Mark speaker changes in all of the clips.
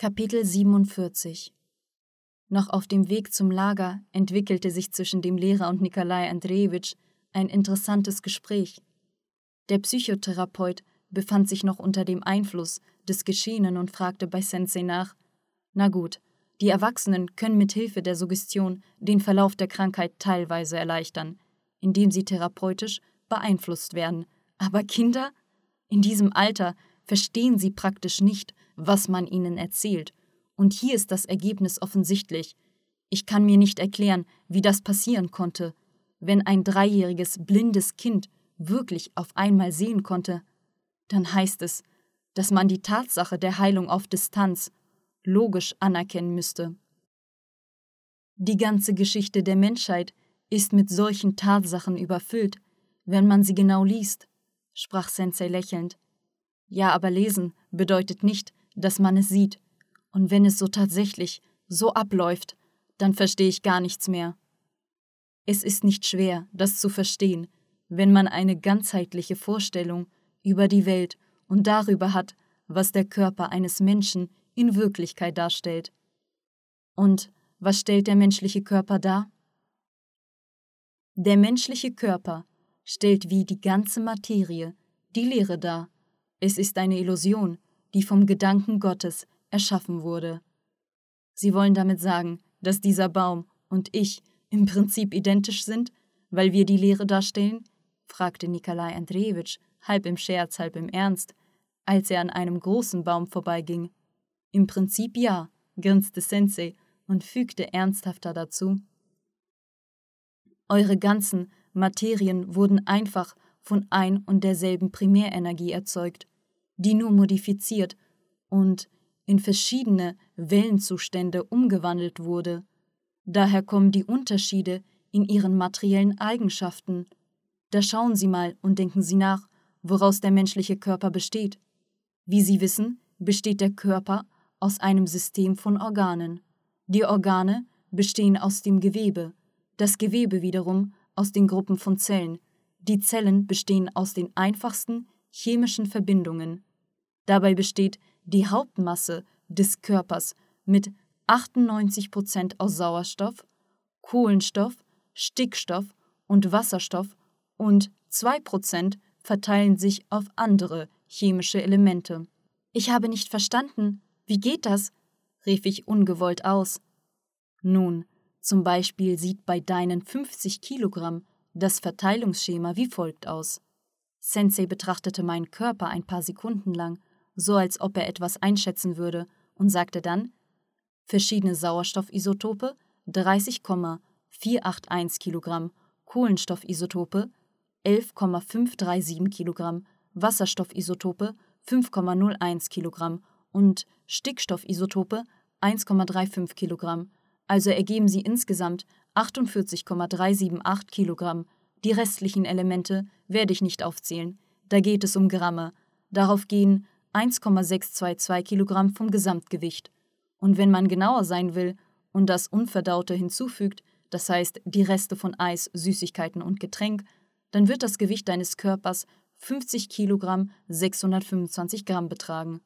Speaker 1: Kapitel 47 Noch auf dem Weg zum Lager entwickelte sich zwischen dem Lehrer und Nikolai Andrejewitsch ein interessantes Gespräch. Der Psychotherapeut befand sich noch unter dem Einfluss des Geschehenen und fragte bei Sensei nach: Na gut, die Erwachsenen können mit Hilfe der Suggestion den Verlauf der Krankheit teilweise erleichtern, indem sie therapeutisch beeinflusst werden. Aber Kinder? In diesem Alter verstehen sie praktisch nicht, was man ihnen erzählt. Und hier ist das Ergebnis offensichtlich. Ich kann mir nicht erklären, wie das passieren konnte. Wenn ein dreijähriges blindes Kind wirklich auf einmal sehen konnte, dann heißt es, dass man die Tatsache der Heilung auf Distanz logisch anerkennen müsste. Die ganze Geschichte der Menschheit ist mit solchen Tatsachen überfüllt, wenn man sie genau liest, sprach Sensei lächelnd. Ja, aber lesen bedeutet nicht, dass man es sieht. Und wenn es so tatsächlich so abläuft, dann verstehe ich gar nichts mehr. Es ist nicht schwer, das zu verstehen, wenn man eine ganzheitliche Vorstellung über die Welt und darüber hat, was der Körper eines Menschen in Wirklichkeit darstellt. Und was stellt der menschliche Körper dar? Der menschliche Körper stellt wie die ganze Materie die Lehre dar. Es ist eine Illusion, die vom Gedanken Gottes erschaffen wurde. Sie wollen damit sagen, dass dieser Baum und ich im Prinzip identisch sind, weil wir die Lehre darstellen? fragte Nikolai Andrejewitsch, halb im Scherz, halb im Ernst, als er an einem großen Baum vorbeiging. Im Prinzip ja, grinste Sensei und fügte ernsthafter dazu. Eure ganzen Materien wurden einfach von ein und derselben Primärenergie erzeugt die nur modifiziert und in verschiedene Wellenzustände umgewandelt wurde. Daher kommen die Unterschiede in ihren materiellen Eigenschaften. Da schauen Sie mal und denken Sie nach, woraus der menschliche Körper besteht. Wie Sie wissen, besteht der Körper aus einem System von Organen. Die Organe bestehen aus dem Gewebe, das Gewebe wiederum aus den Gruppen von Zellen. Die Zellen bestehen aus den einfachsten chemischen Verbindungen. Dabei besteht die Hauptmasse des Körpers mit 98% aus Sauerstoff, Kohlenstoff, Stickstoff und Wasserstoff und 2% verteilen sich auf andere chemische Elemente. Ich habe nicht verstanden. Wie geht das? rief ich ungewollt aus. Nun, zum Beispiel sieht bei deinen 50 Kilogramm das Verteilungsschema wie folgt aus. Sensei betrachtete meinen Körper ein paar Sekunden lang so als ob er etwas einschätzen würde, und sagte dann: Verschiedene Sauerstoffisotope 30,481 Kilogramm, Kohlenstoffisotope 11,537 Kilogramm, Wasserstoffisotope 5,01 Kilogramm und Stickstoffisotope 1,35 Kilogramm. Also ergeben sie insgesamt 48,378 Kilogramm. Die restlichen Elemente werde ich nicht aufzählen. Da geht es um Gramme. Darauf gehen 1,622 Kilogramm vom Gesamtgewicht. Und wenn man genauer sein will und das Unverdaute hinzufügt, das heißt die Reste von Eis, Süßigkeiten und Getränk, dann wird das Gewicht deines Körpers 50 Kilogramm 625 Gramm betragen.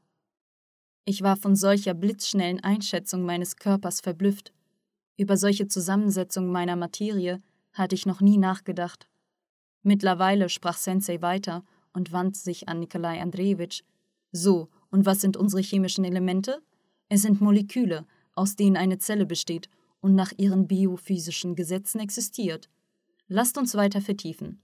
Speaker 1: Ich war von solcher blitzschnellen Einschätzung meines Körpers verblüfft. Über solche Zusammensetzung meiner Materie hatte ich noch nie nachgedacht. Mittlerweile sprach Sensei weiter und wandte sich an Nikolai Andrejewitsch, so, und was sind unsere chemischen Elemente? Es sind Moleküle, aus denen eine Zelle besteht und nach ihren biophysischen Gesetzen existiert. Lasst uns weiter vertiefen.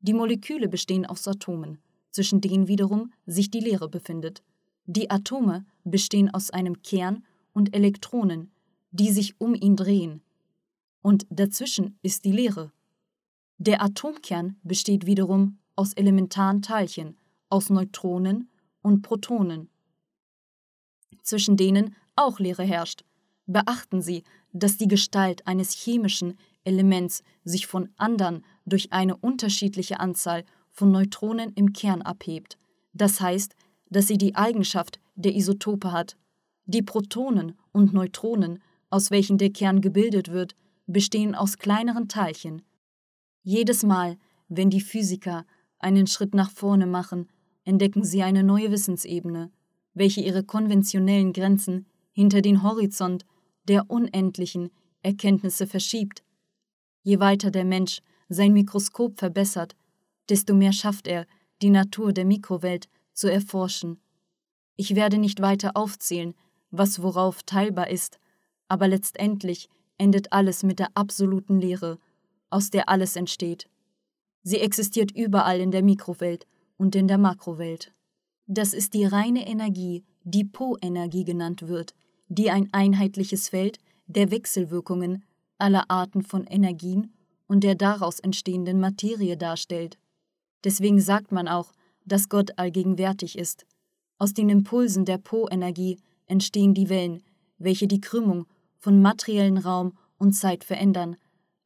Speaker 1: Die Moleküle bestehen aus Atomen, zwischen denen wiederum sich die Leere befindet. Die Atome bestehen aus einem Kern und Elektronen, die sich um ihn drehen. Und dazwischen ist die Leere. Der Atomkern besteht wiederum aus elementaren Teilchen, aus Neutronen und Protonen, zwischen denen auch Leere herrscht. Beachten Sie, dass die Gestalt eines chemischen Elements sich von anderen durch eine unterschiedliche Anzahl von Neutronen im Kern abhebt. Das heißt, dass sie die Eigenschaft der Isotope hat. Die Protonen und Neutronen, aus welchen der Kern gebildet wird, bestehen aus kleineren Teilchen. Jedes Mal, wenn die Physiker einen Schritt nach vorne machen, entdecken sie eine neue Wissensebene, welche ihre konventionellen Grenzen hinter den Horizont der unendlichen Erkenntnisse verschiebt. Je weiter der Mensch sein Mikroskop verbessert, desto mehr schafft er, die Natur der Mikrowelt zu erforschen. Ich werde nicht weiter aufzählen, was worauf teilbar ist, aber letztendlich endet alles mit der absoluten Leere, aus der alles entsteht. Sie existiert überall in der Mikrowelt und in der Makrowelt. Das ist die reine Energie, die Po-Energie genannt wird, die ein einheitliches Feld der Wechselwirkungen aller Arten von Energien und der daraus entstehenden Materie darstellt. Deswegen sagt man auch, dass Gott allgegenwärtig ist. Aus den Impulsen der Po-Energie entstehen die Wellen, welche die Krümmung von materiellen Raum und Zeit verändern,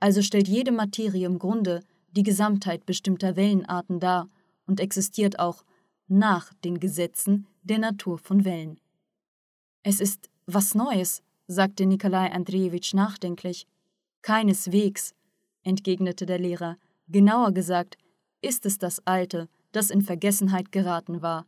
Speaker 1: also stellt jede Materie im Grunde die Gesamtheit bestimmter Wellenarten dar und existiert auch nach den Gesetzen der Natur von Wellen. Es ist was Neues, sagte Nikolai Andrejewitsch nachdenklich. Keineswegs, entgegnete der Lehrer, genauer gesagt, ist es das Alte, das in Vergessenheit geraten war.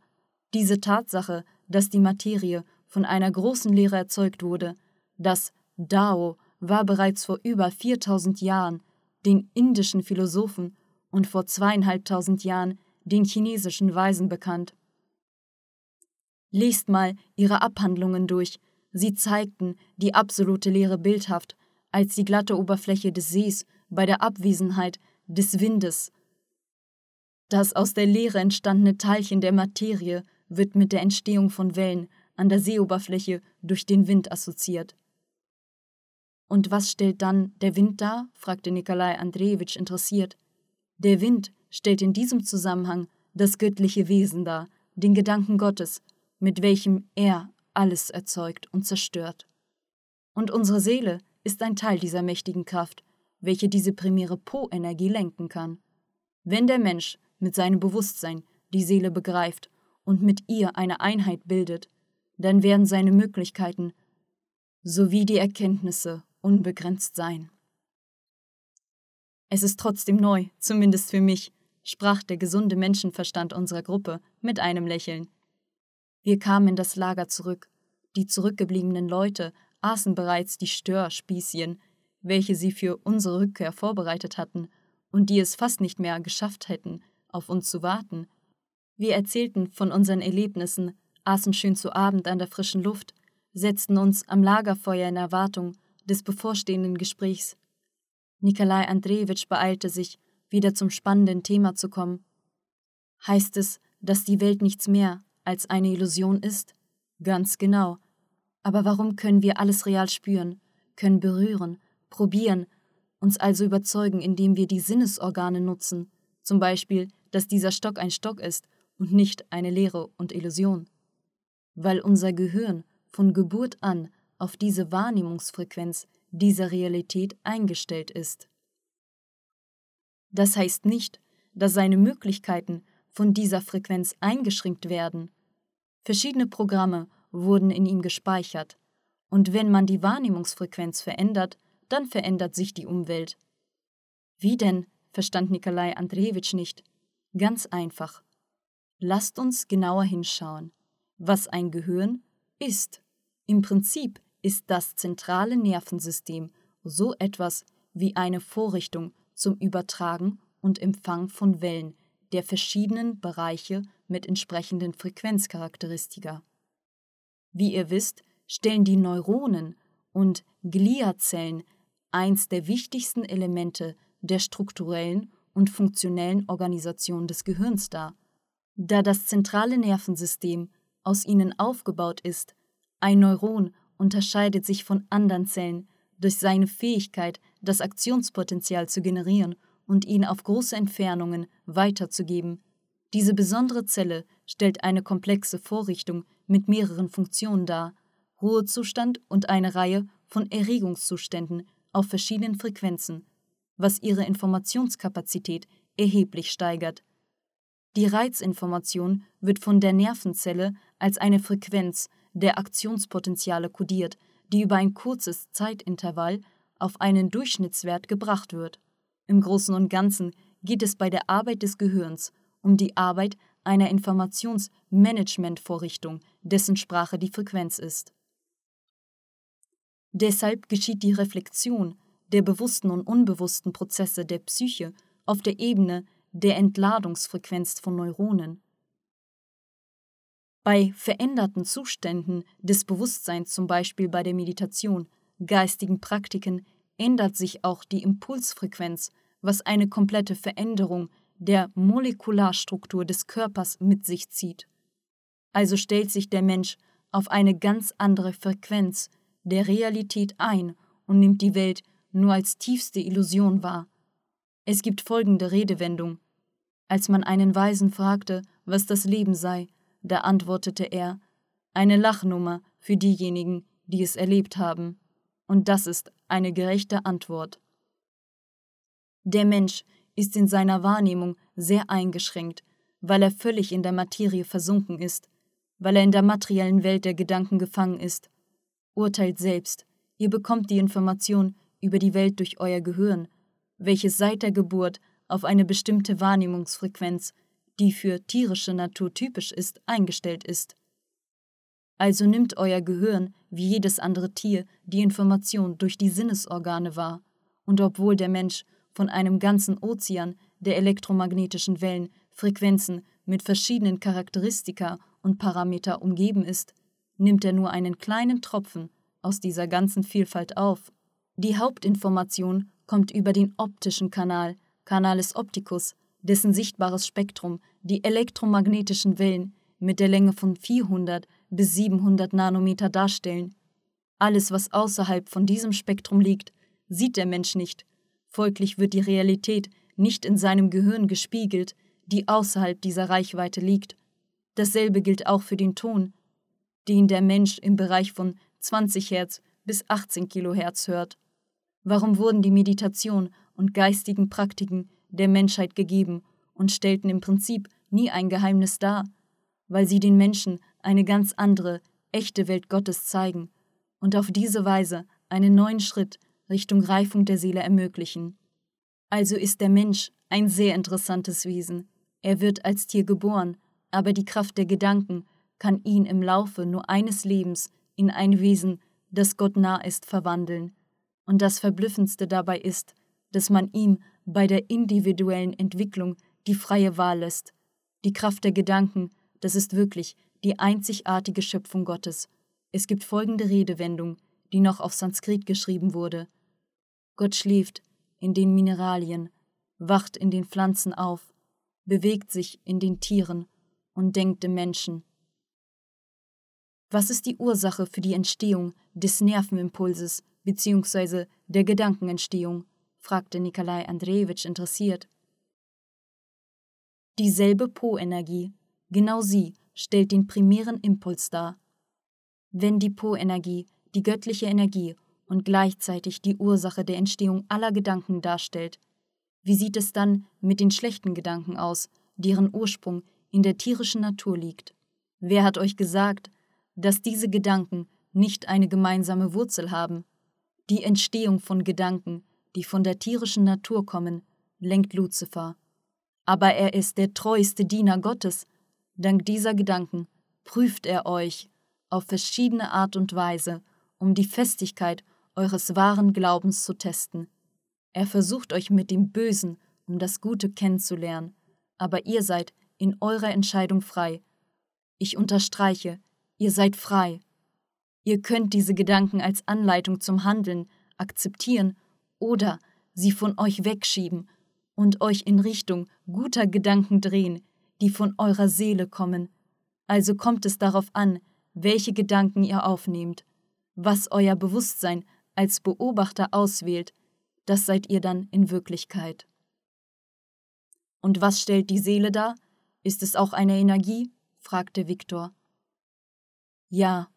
Speaker 1: Diese Tatsache, dass die Materie von einer großen Lehre erzeugt wurde, das Dao war bereits vor über 4000 Jahren den indischen Philosophen und vor zweieinhalbtausend Jahren den chinesischen Weisen bekannt. Lest mal ihre Abhandlungen durch, sie zeigten die absolute Lehre bildhaft, als die glatte Oberfläche des Sees bei der Abwesenheit des Windes. Das aus der Leere entstandene Teilchen der Materie wird mit der Entstehung von Wellen an der Seeoberfläche durch den Wind assoziiert. Und was stellt dann der Wind dar? fragte Nikolai Andrejewitsch interessiert. Der Wind stellt in diesem Zusammenhang das göttliche Wesen dar, den Gedanken Gottes, mit welchem er alles erzeugt und zerstört. Und unsere Seele ist ein Teil dieser mächtigen Kraft, welche diese primäre Po-Energie lenken kann. Wenn der Mensch mit seinem Bewusstsein die Seele begreift und mit ihr eine Einheit bildet, dann werden seine Möglichkeiten sowie die Erkenntnisse unbegrenzt sein. Es ist trotzdem neu, zumindest für mich, sprach der gesunde Menschenverstand unserer Gruppe mit einem Lächeln. Wir kamen in das Lager zurück. Die zurückgebliebenen Leute aßen bereits die Störspießchen, welche sie für unsere Rückkehr vorbereitet hatten und die es fast nicht mehr geschafft hätten, auf uns zu warten. Wir erzählten von unseren Erlebnissen, aßen schön zu Abend an der frischen Luft, setzten uns am Lagerfeuer in Erwartung des bevorstehenden Gesprächs. Nikolai Andrejewitsch beeilte sich, wieder zum spannenden Thema zu kommen. Heißt es, dass die Welt nichts mehr als eine Illusion ist? Ganz genau. Aber warum können wir alles real spüren, können berühren, probieren, uns also überzeugen, indem wir die Sinnesorgane nutzen, zum Beispiel, dass dieser Stock ein Stock ist und nicht eine Leere und Illusion? Weil unser Gehirn von Geburt an auf diese Wahrnehmungsfrequenz dieser Realität eingestellt ist. Das heißt nicht, dass seine Möglichkeiten von dieser Frequenz eingeschränkt werden. Verschiedene Programme wurden in ihm gespeichert, und wenn man die Wahrnehmungsfrequenz verändert, dann verändert sich die Umwelt. Wie denn? verstand Nikolai Andrejewitsch nicht. Ganz einfach. Lasst uns genauer hinschauen. Was ein Gehirn ist. Im Prinzip ist das zentrale Nervensystem so etwas wie eine Vorrichtung zum Übertragen und Empfang von Wellen der verschiedenen Bereiche mit entsprechenden Frequenzcharakteristika. Wie ihr wisst, stellen die Neuronen und Gliazellen eins der wichtigsten Elemente der strukturellen und funktionellen Organisation des Gehirns dar. Da das zentrale Nervensystem aus ihnen aufgebaut ist, ein Neuron unterscheidet sich von anderen Zellen durch seine Fähigkeit, das Aktionspotenzial zu generieren und ihn auf große Entfernungen weiterzugeben. Diese besondere Zelle stellt eine komplexe Vorrichtung mit mehreren Funktionen dar, Ruhezustand und eine Reihe von Erregungszuständen auf verschiedenen Frequenzen, was ihre Informationskapazität erheblich steigert. Die Reizinformation wird von der Nervenzelle als eine Frequenz der Aktionspotenziale kodiert, die über ein kurzes Zeitintervall auf einen Durchschnittswert gebracht wird. Im Großen und Ganzen geht es bei der Arbeit des Gehirns um die Arbeit einer Informationsmanagementvorrichtung, dessen Sprache die Frequenz ist. Deshalb geschieht die Reflexion der bewussten und unbewussten Prozesse der Psyche auf der Ebene der Entladungsfrequenz von Neuronen. Bei veränderten Zuständen des Bewusstseins, zum Beispiel bei der Meditation, geistigen Praktiken, ändert sich auch die Impulsfrequenz, was eine komplette Veränderung der Molekularstruktur des Körpers mit sich zieht. Also stellt sich der Mensch auf eine ganz andere Frequenz der Realität ein und nimmt die Welt nur als tiefste Illusion wahr. Es gibt folgende Redewendung. Als man einen Weisen fragte, was das Leben sei, da antwortete er, eine Lachnummer für diejenigen, die es erlebt haben. Und das ist eine gerechte Antwort. Der Mensch ist in seiner Wahrnehmung sehr eingeschränkt, weil er völlig in der Materie versunken ist, weil er in der materiellen Welt der Gedanken gefangen ist. Urteilt selbst, ihr bekommt die Information über die Welt durch euer Gehirn, welches seit der Geburt auf eine bestimmte Wahrnehmungsfrequenz die für tierische Natur typisch ist, eingestellt ist. Also nimmt euer Gehirn, wie jedes andere Tier, die Information durch die Sinnesorgane wahr, und obwohl der Mensch von einem ganzen Ozean der elektromagnetischen Wellen, Frequenzen mit verschiedenen Charakteristika und Parameter umgeben ist, nimmt er nur einen kleinen Tropfen aus dieser ganzen Vielfalt auf. Die Hauptinformation kommt über den optischen Kanal, Canales opticus, dessen sichtbares Spektrum die elektromagnetischen Wellen mit der Länge von 400 bis 700 Nanometer darstellen. Alles, was außerhalb von diesem Spektrum liegt, sieht der Mensch nicht. Folglich wird die Realität nicht in seinem Gehirn gespiegelt, die außerhalb dieser Reichweite liegt. Dasselbe gilt auch für den Ton, den der Mensch im Bereich von 20 Hertz bis 18 Kilohertz hört. Warum wurden die Meditation und geistigen Praktiken der Menschheit gegeben und stellten im Prinzip nie ein Geheimnis dar, weil sie den Menschen eine ganz andere, echte Welt Gottes zeigen und auf diese Weise einen neuen Schritt Richtung Reifung der Seele ermöglichen. Also ist der Mensch ein sehr interessantes Wesen. Er wird als Tier geboren, aber die Kraft der Gedanken kann ihn im Laufe nur eines Lebens in ein Wesen, das Gott nah ist, verwandeln. Und das Verblüffendste dabei ist, dass man ihm bei der individuellen Entwicklung die freie Wahl lässt. Die Kraft der Gedanken, das ist wirklich die einzigartige Schöpfung Gottes. Es gibt folgende Redewendung, die noch auf Sanskrit geschrieben wurde. Gott schläft in den Mineralien, wacht in den Pflanzen auf, bewegt sich in den Tieren und denkt im Menschen. Was ist die Ursache für die Entstehung des Nervenimpulses bzw. der Gedankenentstehung? Fragte Nikolai Andrejewitsch interessiert. Dieselbe Po-Energie, genau sie, stellt den primären Impuls dar. Wenn die Po-Energie die göttliche Energie und gleichzeitig die Ursache der Entstehung aller Gedanken darstellt, wie sieht es dann mit den schlechten Gedanken aus, deren Ursprung in der tierischen Natur liegt? Wer hat euch gesagt, dass diese Gedanken nicht eine gemeinsame Wurzel haben? Die Entstehung von Gedanken die von der tierischen Natur kommen, lenkt Luzifer. Aber er ist der treueste Diener Gottes. Dank dieser Gedanken prüft er euch auf verschiedene Art und Weise, um die Festigkeit eures wahren Glaubens zu testen. Er versucht euch mit dem Bösen, um das Gute kennenzulernen, aber ihr seid in eurer Entscheidung frei. Ich unterstreiche, ihr seid frei. Ihr könnt diese Gedanken als Anleitung zum Handeln akzeptieren oder sie von euch wegschieben und euch in Richtung guter Gedanken drehen, die von eurer Seele kommen. Also kommt es darauf an, welche Gedanken ihr aufnehmt, was euer Bewusstsein als Beobachter auswählt, das seid ihr dann in Wirklichkeit. Und was stellt die Seele dar? Ist es auch eine Energie? fragte Viktor. Ja,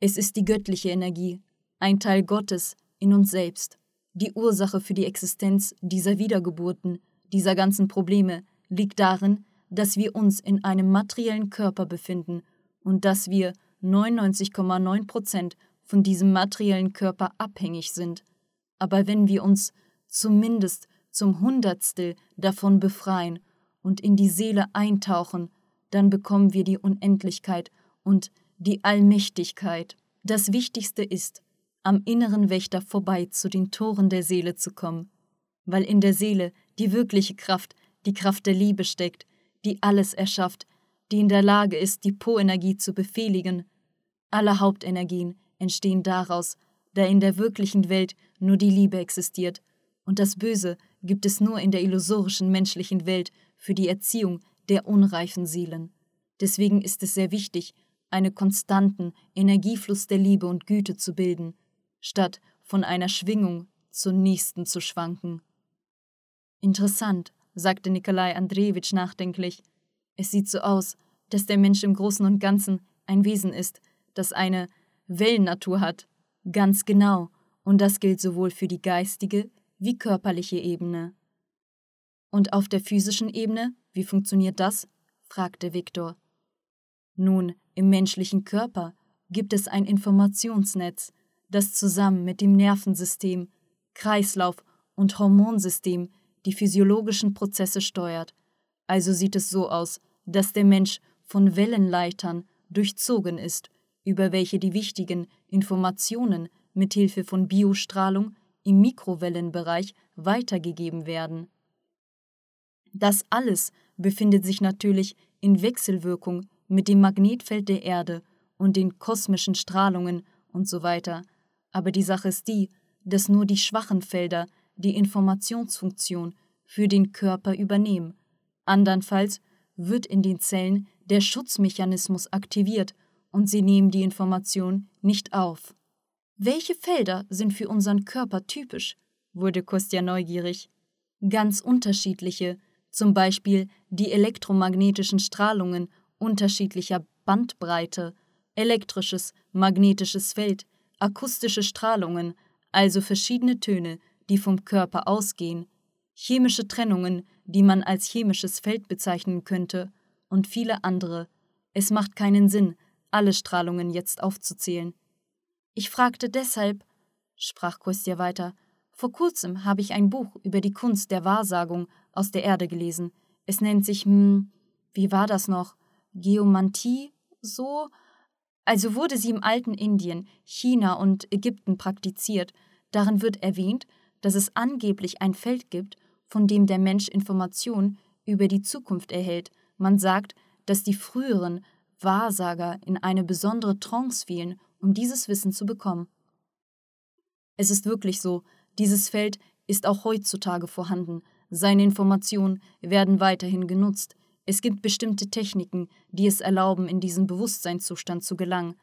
Speaker 1: es ist die göttliche Energie, ein Teil Gottes in uns selbst. Die Ursache für die Existenz dieser Wiedergeburten, dieser ganzen Probleme, liegt darin, dass wir uns in einem materiellen Körper befinden und dass wir 99,9 Prozent von diesem materiellen Körper abhängig sind. Aber wenn wir uns zumindest zum Hundertstel davon befreien und in die Seele eintauchen, dann bekommen wir die Unendlichkeit und die Allmächtigkeit. Das Wichtigste ist, am inneren Wächter vorbei zu den Toren der Seele zu kommen, weil in der Seele die wirkliche Kraft, die Kraft der Liebe steckt, die alles erschafft, die in der Lage ist, die Po-Energie zu befehligen. Alle Hauptenergien entstehen daraus, da in der wirklichen Welt nur die Liebe existiert, und das Böse gibt es nur in der illusorischen menschlichen Welt für die Erziehung der unreifen Seelen. Deswegen ist es sehr wichtig, einen konstanten Energiefluss der Liebe und Güte zu bilden, statt von einer Schwingung zur nächsten zu schwanken. Interessant, sagte Nikolai Andrejewitsch nachdenklich. Es sieht so aus, dass der Mensch im Großen und Ganzen ein Wesen ist, das eine Wellennatur hat. Ganz genau, und das gilt sowohl für die geistige wie körperliche Ebene. Und auf der physischen Ebene, wie funktioniert das? fragte Viktor. Nun, im menschlichen Körper gibt es ein Informationsnetz, das zusammen mit dem Nervensystem, Kreislauf und Hormonsystem die physiologischen Prozesse steuert. Also sieht es so aus, dass der Mensch von Wellenleitern durchzogen ist, über welche die wichtigen Informationen mithilfe von Biostrahlung im Mikrowellenbereich weitergegeben werden. Das alles befindet sich natürlich in Wechselwirkung mit dem Magnetfeld der Erde und den kosmischen Strahlungen und so weiter. Aber die Sache ist die, dass nur die schwachen Felder die Informationsfunktion für den Körper übernehmen. Andernfalls wird in den Zellen der Schutzmechanismus aktiviert und sie nehmen die Information nicht auf. Welche Felder sind für unseren Körper typisch? wurde Kostja neugierig. Ganz unterschiedliche, zum Beispiel die elektromagnetischen Strahlungen unterschiedlicher Bandbreite, elektrisches, magnetisches Feld, akustische Strahlungen, also verschiedene Töne, die vom Körper ausgehen, chemische Trennungen, die man als chemisches Feld bezeichnen könnte, und viele andere. Es macht keinen Sinn, alle Strahlungen jetzt aufzuzählen. Ich fragte deshalb, sprach Kostja weiter, vor kurzem habe ich ein Buch über die Kunst der Wahrsagung aus der Erde gelesen. Es nennt sich, hm, wie war das noch? Geomantie? So? Also wurde sie im alten Indien, China und Ägypten praktiziert. Darin wird erwähnt, dass es angeblich ein Feld gibt, von dem der Mensch Informationen über die Zukunft erhält. Man sagt, dass die früheren Wahrsager in eine besondere Trance fielen, um dieses Wissen zu bekommen. Es ist wirklich so, dieses Feld ist auch heutzutage vorhanden, seine Informationen werden weiterhin genutzt, es gibt bestimmte Techniken, die es erlauben, in diesen Bewusstseinszustand zu gelangen,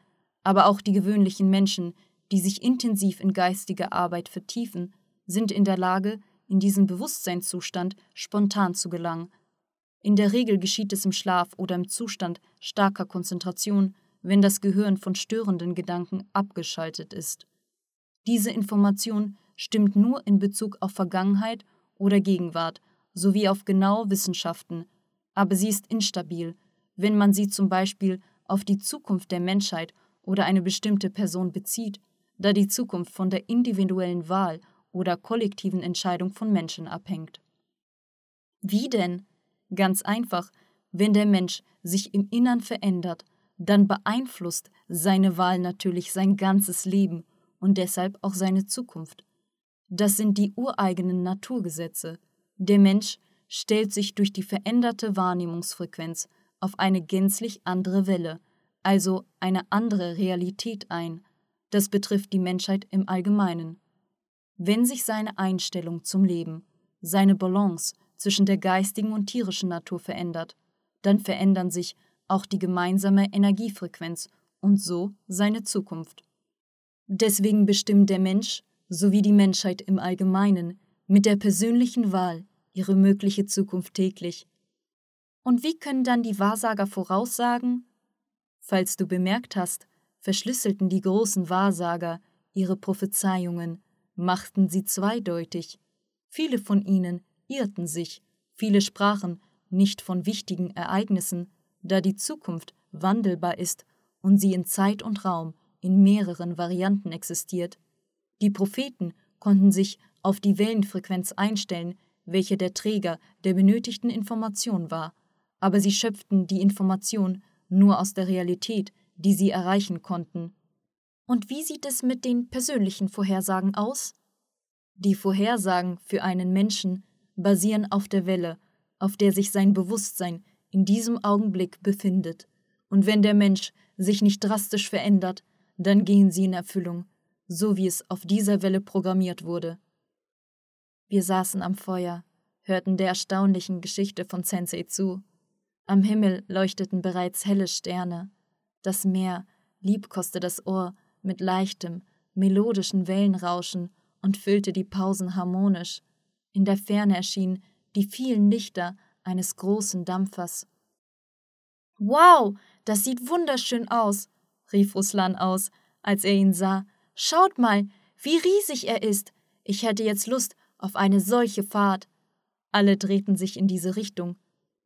Speaker 1: aber auch die gewöhnlichen Menschen, die sich intensiv in geistige Arbeit vertiefen, sind in der Lage, in diesen Bewusstseinszustand spontan zu gelangen. In der Regel geschieht es im Schlaf oder im Zustand starker Konzentration, wenn das Gehirn von störenden Gedanken abgeschaltet ist. Diese Information stimmt nur in Bezug auf Vergangenheit oder Gegenwart sowie auf genaue Wissenschaften, aber sie ist instabil, wenn man sie zum Beispiel auf die Zukunft der Menschheit oder eine bestimmte Person bezieht, da die Zukunft von der individuellen Wahl oder kollektiven Entscheidung von Menschen abhängt. Wie denn? Ganz einfach, wenn der Mensch sich im Innern verändert, dann beeinflusst seine Wahl natürlich sein ganzes Leben und deshalb auch seine Zukunft. Das sind die ureigenen Naturgesetze. Der Mensch stellt sich durch die veränderte Wahrnehmungsfrequenz auf eine gänzlich andere Welle, also eine andere Realität ein. Das betrifft die Menschheit im Allgemeinen. Wenn sich seine Einstellung zum Leben, seine Balance zwischen der geistigen und tierischen Natur verändert, dann verändern sich auch die gemeinsame Energiefrequenz und so seine Zukunft. Deswegen bestimmt der Mensch sowie die Menschheit im Allgemeinen mit der persönlichen Wahl ihre mögliche Zukunft täglich. Und wie können dann die Wahrsager voraussagen? Falls du bemerkt hast, verschlüsselten die großen Wahrsager ihre Prophezeiungen machten sie zweideutig. Viele von ihnen irrten sich, viele sprachen nicht von wichtigen Ereignissen, da die Zukunft wandelbar ist und sie in Zeit und Raum in mehreren Varianten existiert. Die Propheten konnten sich auf die Wellenfrequenz einstellen, welche der Träger der benötigten Information war, aber sie schöpften die Information nur aus der Realität, die sie erreichen konnten. Und wie sieht es mit den persönlichen Vorhersagen aus? Die Vorhersagen für einen Menschen basieren auf der Welle, auf der sich sein Bewusstsein in diesem Augenblick befindet. Und wenn der Mensch sich nicht drastisch verändert, dann gehen sie in Erfüllung, so wie es auf dieser Welle programmiert wurde. Wir saßen am Feuer, hörten der erstaunlichen Geschichte von Sensei zu. Am Himmel leuchteten bereits helle Sterne. Das Meer liebkoste das Ohr mit leichtem, melodischen Wellenrauschen und füllte die Pausen harmonisch. In der Ferne erschienen die vielen Lichter eines großen Dampfers. Wow, das sieht wunderschön aus, rief Ruslan aus, als er ihn sah. Schaut mal, wie riesig er ist. Ich hätte jetzt Lust auf eine solche Fahrt. Alle drehten sich in diese Richtung.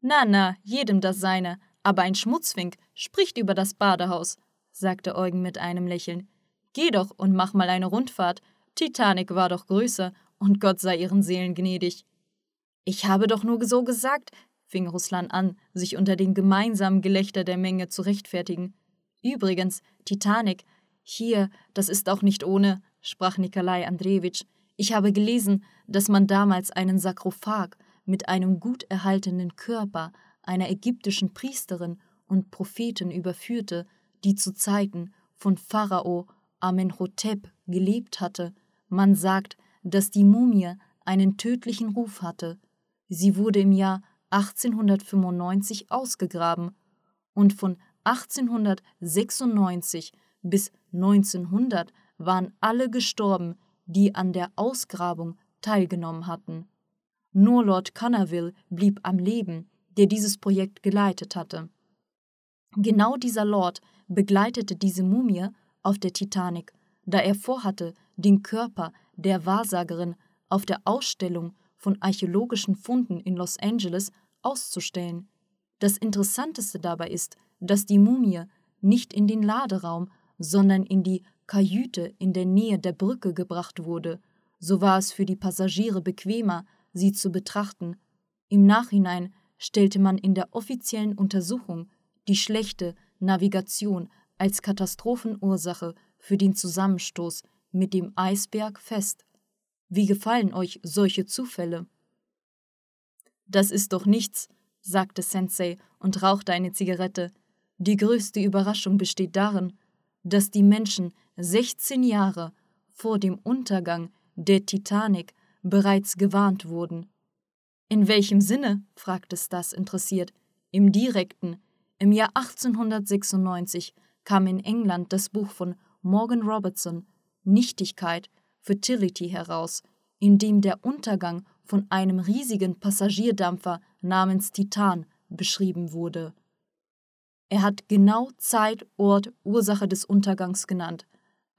Speaker 1: Na, na, jedem das seine, aber ein Schmutzfink spricht über das Badehaus, sagte Eugen mit einem Lächeln. Geh doch und mach mal eine Rundfahrt. Titanic war doch größer und Gott sei ihren Seelen gnädig. Ich habe doch nur so gesagt, fing Ruslan an, sich unter dem gemeinsamen Gelächter der Menge zu rechtfertigen. Übrigens, Titanic, hier, das ist auch nicht ohne, sprach Nikolai Andrejewitsch. Ich habe gelesen, dass man damals einen Sarkophag mit einem gut erhaltenen Körper einer ägyptischen Priesterin und Propheten überführte, die zu Zeiten von Pharao Amenhotep gelebt hatte. Man sagt, dass die Mumie einen tödlichen Ruf hatte. Sie wurde im Jahr 1895 ausgegraben und von 1896 bis 1900 waren alle gestorben, die an der Ausgrabung teilgenommen hatten. Nur Lord Cannerville blieb am Leben, der dieses Projekt geleitet hatte. Genau dieser Lord begleitete diese Mumie auf der Titanic, da er vorhatte, den Körper der Wahrsagerin auf der Ausstellung von archäologischen Funden in Los Angeles auszustellen. Das Interessanteste dabei ist, dass die Mumie nicht in den Laderaum, sondern in die Kajüte in der Nähe der Brücke gebracht wurde, so war es für die Passagiere bequemer, sie zu betrachten. Im Nachhinein stellte man in der offiziellen Untersuchung die schlechte Navigation als Katastrophenursache für den Zusammenstoß mit dem Eisberg fest. Wie gefallen euch solche Zufälle? Das ist doch nichts, sagte Sensei und rauchte eine Zigarette. Die größte Überraschung besteht darin, dass die Menschen 16 Jahre vor dem Untergang der Titanic bereits gewarnt wurden. In welchem Sinne? fragte Stas interessiert. Im direkten. Im Jahr 1896 kam in England das Buch von Morgan Robertson Nichtigkeit, Fertility heraus, in dem der Untergang von einem riesigen Passagierdampfer namens Titan beschrieben wurde. Er hat genau Zeit, Ort, Ursache des Untergangs genannt.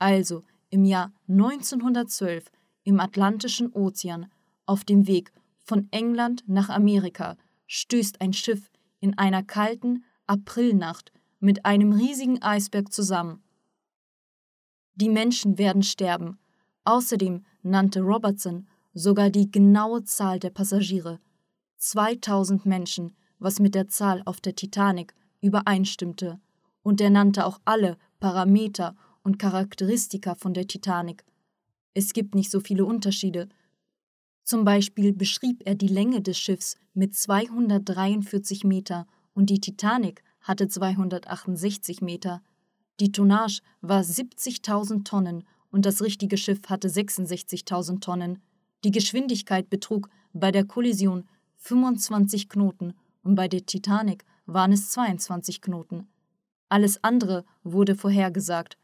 Speaker 1: Also im Jahr 1912 im Atlantischen Ozean auf dem Weg von England nach Amerika stößt ein Schiff in einer kalten Aprilnacht mit einem riesigen Eisberg zusammen. Die Menschen werden sterben. Außerdem nannte Robertson sogar die genaue Zahl der Passagiere. 2000 Menschen, was mit der Zahl auf der Titanic übereinstimmte, und er nannte auch alle Parameter und Charakteristika von der Titanic. Es gibt nicht so viele Unterschiede. Zum Beispiel beschrieb er die Länge des Schiffs mit 243 Meter und die Titanic hatte 268 Meter. Die Tonnage war 70.000 Tonnen und das richtige Schiff hatte 66.000 Tonnen. Die Geschwindigkeit betrug bei der Kollision 25 Knoten und bei der Titanic waren es 22 Knoten. Alles andere wurde vorhergesagt.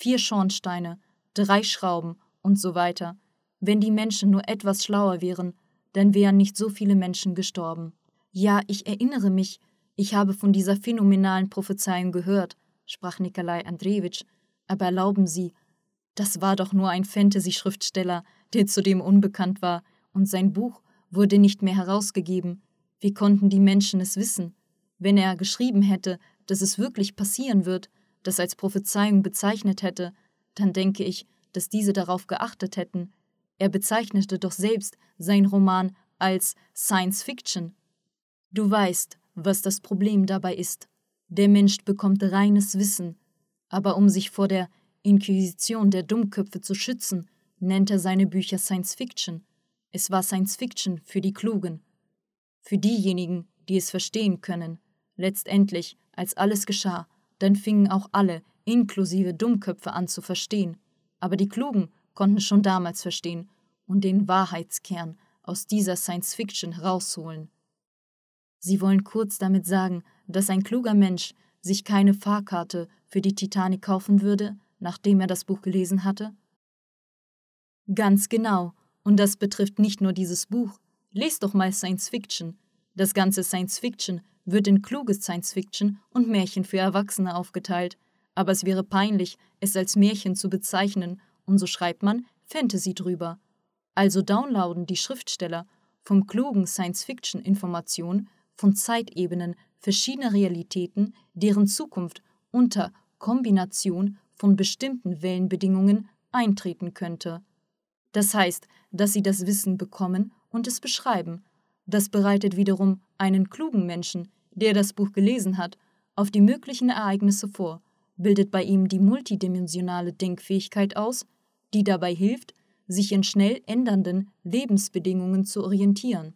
Speaker 1: Vier Schornsteine, drei Schrauben und so weiter. Wenn die Menschen nur etwas schlauer wären, dann wären nicht so viele Menschen gestorben. Ja, ich erinnere mich, ich habe von dieser phänomenalen Prophezeiung gehört, sprach Nikolai Andrejewitsch, aber erlauben Sie, das war doch nur ein Fantasy-Schriftsteller, der zudem unbekannt war, und sein Buch wurde nicht mehr herausgegeben. Wie konnten die Menschen es wissen? Wenn er geschrieben hätte, dass es wirklich passieren wird, das als Prophezeiung bezeichnet hätte, dann denke ich, dass diese darauf geachtet hätten. Er bezeichnete doch selbst sein Roman als Science Fiction. Du weißt, was das Problem dabei ist. Der Mensch bekommt reines Wissen, aber um sich vor der Inquisition der Dummköpfe zu schützen, nennt er seine Bücher Science Fiction. Es war Science Fiction für die Klugen. Für diejenigen, die es verstehen können. Letztendlich, als alles geschah, dann fingen auch alle, inklusive Dummköpfe, an zu verstehen. Aber die Klugen konnten schon damals verstehen und den Wahrheitskern aus dieser Science Fiction herausholen. Sie wollen kurz damit sagen, dass ein kluger Mensch sich keine Fahrkarte für die Titanic kaufen würde, nachdem er das Buch gelesen hatte? Ganz genau, und das betrifft nicht nur dieses Buch. Lest doch mal Science Fiction. Das ganze Science Fiction wird in kluges Science Fiction und Märchen für Erwachsene aufgeteilt, aber es wäre peinlich, es als Märchen zu bezeichnen, und so schreibt man Fantasy drüber. Also downloaden die Schriftsteller vom klugen Science Fiction Informationen von Zeitebenen verschiedener Realitäten, deren Zukunft unter Kombination von bestimmten Wellenbedingungen eintreten könnte. Das heißt, dass sie das Wissen bekommen und es beschreiben. Das bereitet wiederum einen klugen Menschen, der das Buch gelesen hat, auf die möglichen Ereignisse vor, bildet bei ihm die multidimensionale Denkfähigkeit aus, die dabei hilft, sich in schnell ändernden Lebensbedingungen zu orientieren.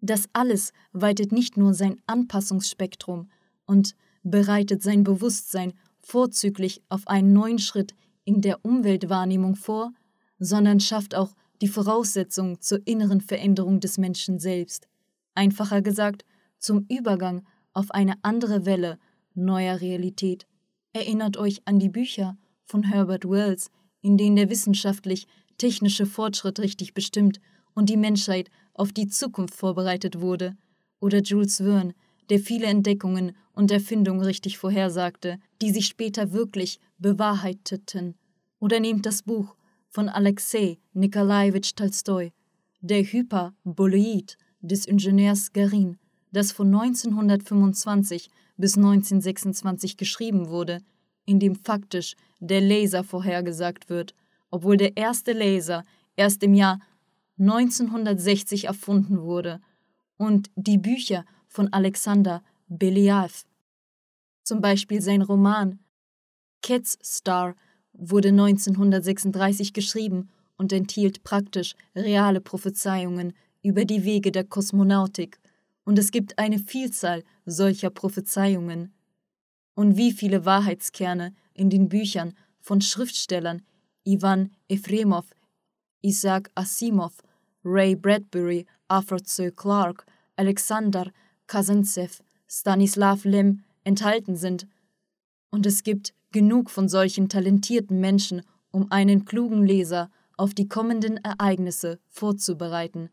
Speaker 1: Das alles weitet nicht nur sein Anpassungsspektrum und bereitet sein Bewusstsein vorzüglich auf einen neuen Schritt in der Umweltwahrnehmung vor, sondern schafft auch die Voraussetzung zur inneren Veränderung des Menschen selbst. Einfacher gesagt, zum Übergang auf eine andere Welle neuer Realität. Erinnert euch an die Bücher von Herbert Wells, in denen der wissenschaftlich-technische Fortschritt richtig bestimmt und die Menschheit auf die Zukunft vorbereitet wurde, oder Jules Verne, der viele Entdeckungen und Erfindungen richtig vorhersagte, die sich später wirklich bewahrheiteten. Oder nehmt das Buch von Alexei Nikolajewitsch Tolstoi, Der Hyperboloid des Ingenieurs Garin, das von 1925 bis 1926 geschrieben wurde, in dem faktisch der Laser vorhergesagt wird, obwohl der erste Laser erst im Jahr 1960 erfunden wurde, und die Bücher von Alexander Belyaev. Zum Beispiel sein Roman Cat's Star wurde 1936 geschrieben und enthielt praktisch reale Prophezeiungen über die Wege der Kosmonautik, und es gibt eine Vielzahl solcher Prophezeiungen. Und wie viele Wahrheitskerne in den Büchern von Schriftstellern Ivan Efremov, Isaac Asimov, Ray Bradbury, Arthur C. Clarke, Alexander Kazantsev, Stanislav Lem enthalten sind. Und es gibt genug von solchen talentierten Menschen, um einen klugen Leser auf die kommenden Ereignisse vorzubereiten.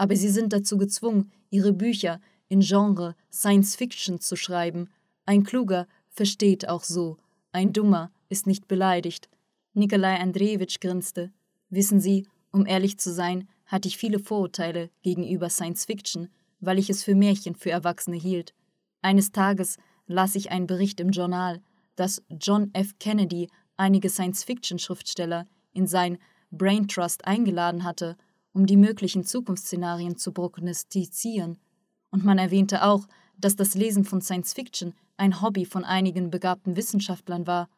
Speaker 1: Aber sie sind dazu gezwungen, ihre Bücher in Genre Science Fiction zu schreiben. Ein Kluger versteht auch so, ein Dummer ist nicht beleidigt. Nikolai Andrejewitsch grinste. Wissen Sie, um ehrlich zu sein, hatte ich viele Vorurteile gegenüber Science Fiction, weil ich es für Märchen für Erwachsene hielt. Eines Tages las ich einen Bericht im Journal, dass John F. Kennedy einige Science-Fiction-Schriftsteller in sein Brain Trust eingeladen hatte, um die möglichen Zukunftsszenarien zu prognostizieren. Und man erwähnte auch, dass das Lesen von Science-Fiction ein Hobby von einigen begabten Wissenschaftlern war.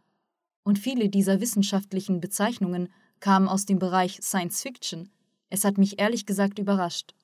Speaker 1: Und viele dieser wissenschaftlichen Bezeichnungen kamen aus dem Bereich Science-Fiction. Es hat mich ehrlich gesagt überrascht.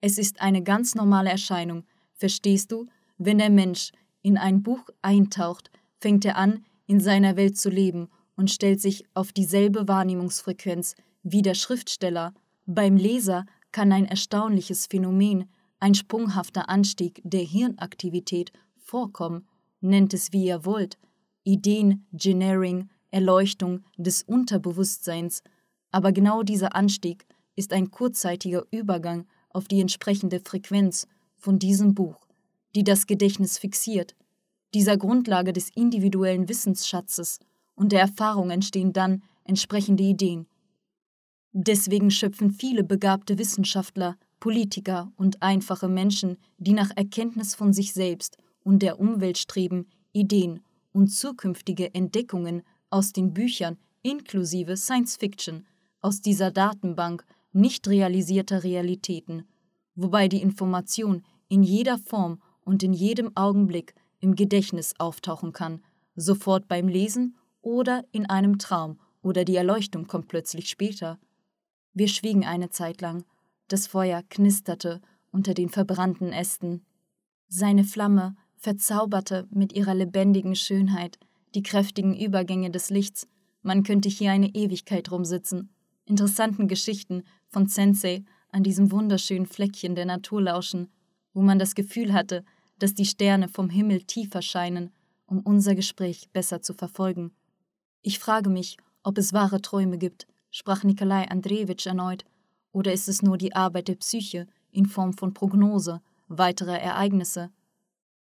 Speaker 1: Es ist eine ganz normale Erscheinung, verstehst du, wenn der Mensch in ein Buch eintaucht, fängt er an, in seiner Welt zu leben und stellt sich auf dieselbe Wahrnehmungsfrequenz wie der Schriftsteller. Beim Leser kann ein erstaunliches Phänomen, ein sprunghafter Anstieg der Hirnaktivität vorkommen, nennt es wie ihr wollt, Ideen-Genering, Erleuchtung des Unterbewusstseins, aber genau dieser Anstieg ist ein kurzzeitiger Übergang auf die entsprechende Frequenz von diesem Buch, die das Gedächtnis fixiert. Dieser Grundlage des individuellen Wissensschatzes und der Erfahrung entstehen dann entsprechende Ideen. Deswegen schöpfen viele begabte Wissenschaftler, Politiker und einfache Menschen, die nach Erkenntnis von sich selbst und der Umwelt streben, Ideen und zukünftige Entdeckungen aus den Büchern inklusive Science Fiction aus dieser Datenbank nicht realisierter Realitäten, wobei die Information in jeder Form und in jedem Augenblick im Gedächtnis auftauchen kann, sofort beim Lesen oder in einem Traum oder die Erleuchtung kommt plötzlich später. Wir schwiegen eine Zeit lang. Das Feuer knisterte unter den verbrannten Ästen. Seine Flamme verzauberte mit ihrer lebendigen Schönheit die kräftigen Übergänge des Lichts. Man könnte hier eine Ewigkeit rumsitzen, interessanten Geschichten von Sensei an diesem wunderschönen Fleckchen der Natur lauschen, wo man das Gefühl hatte, dass die Sterne vom Himmel tiefer scheinen, um unser Gespräch besser zu verfolgen. Ich frage mich, ob es wahre Träume gibt, sprach Nikolai Andrejewitsch erneut, oder ist es nur die Arbeit der Psyche in Form von Prognose weiterer Ereignisse?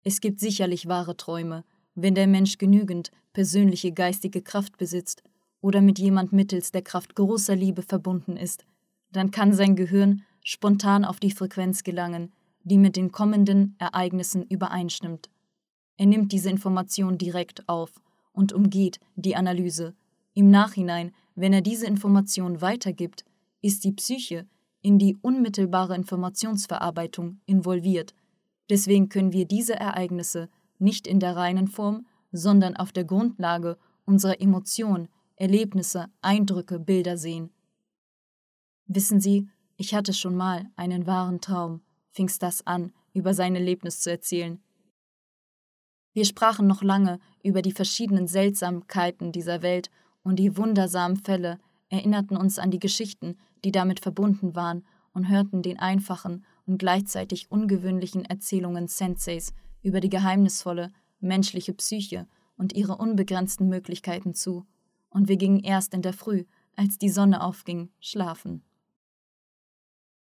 Speaker 1: Es gibt sicherlich wahre Träume, wenn der Mensch genügend persönliche geistige Kraft besitzt oder mit jemand mittels der Kraft großer Liebe verbunden ist, dann kann sein Gehirn spontan auf die Frequenz gelangen, die mit den kommenden Ereignissen übereinstimmt. Er nimmt diese Information direkt auf und umgeht die Analyse. Im Nachhinein, wenn er diese Information weitergibt, ist die Psyche in die unmittelbare Informationsverarbeitung involviert. Deswegen können wir diese Ereignisse nicht in der reinen Form, sondern auf der Grundlage unserer Emotionen, Erlebnisse, Eindrücke, Bilder sehen. Wissen Sie, ich hatte schon mal einen wahren Traum, fing Stas an, über sein Erlebnis zu erzählen. Wir sprachen noch lange über die verschiedenen Seltsamkeiten dieser Welt und die wundersamen Fälle, erinnerten uns an die Geschichten, die damit verbunden waren, und hörten den einfachen und gleichzeitig ungewöhnlichen Erzählungen Senseis über die geheimnisvolle menschliche Psyche und ihre unbegrenzten Möglichkeiten zu, und wir gingen erst in der Früh, als die Sonne aufging, schlafen.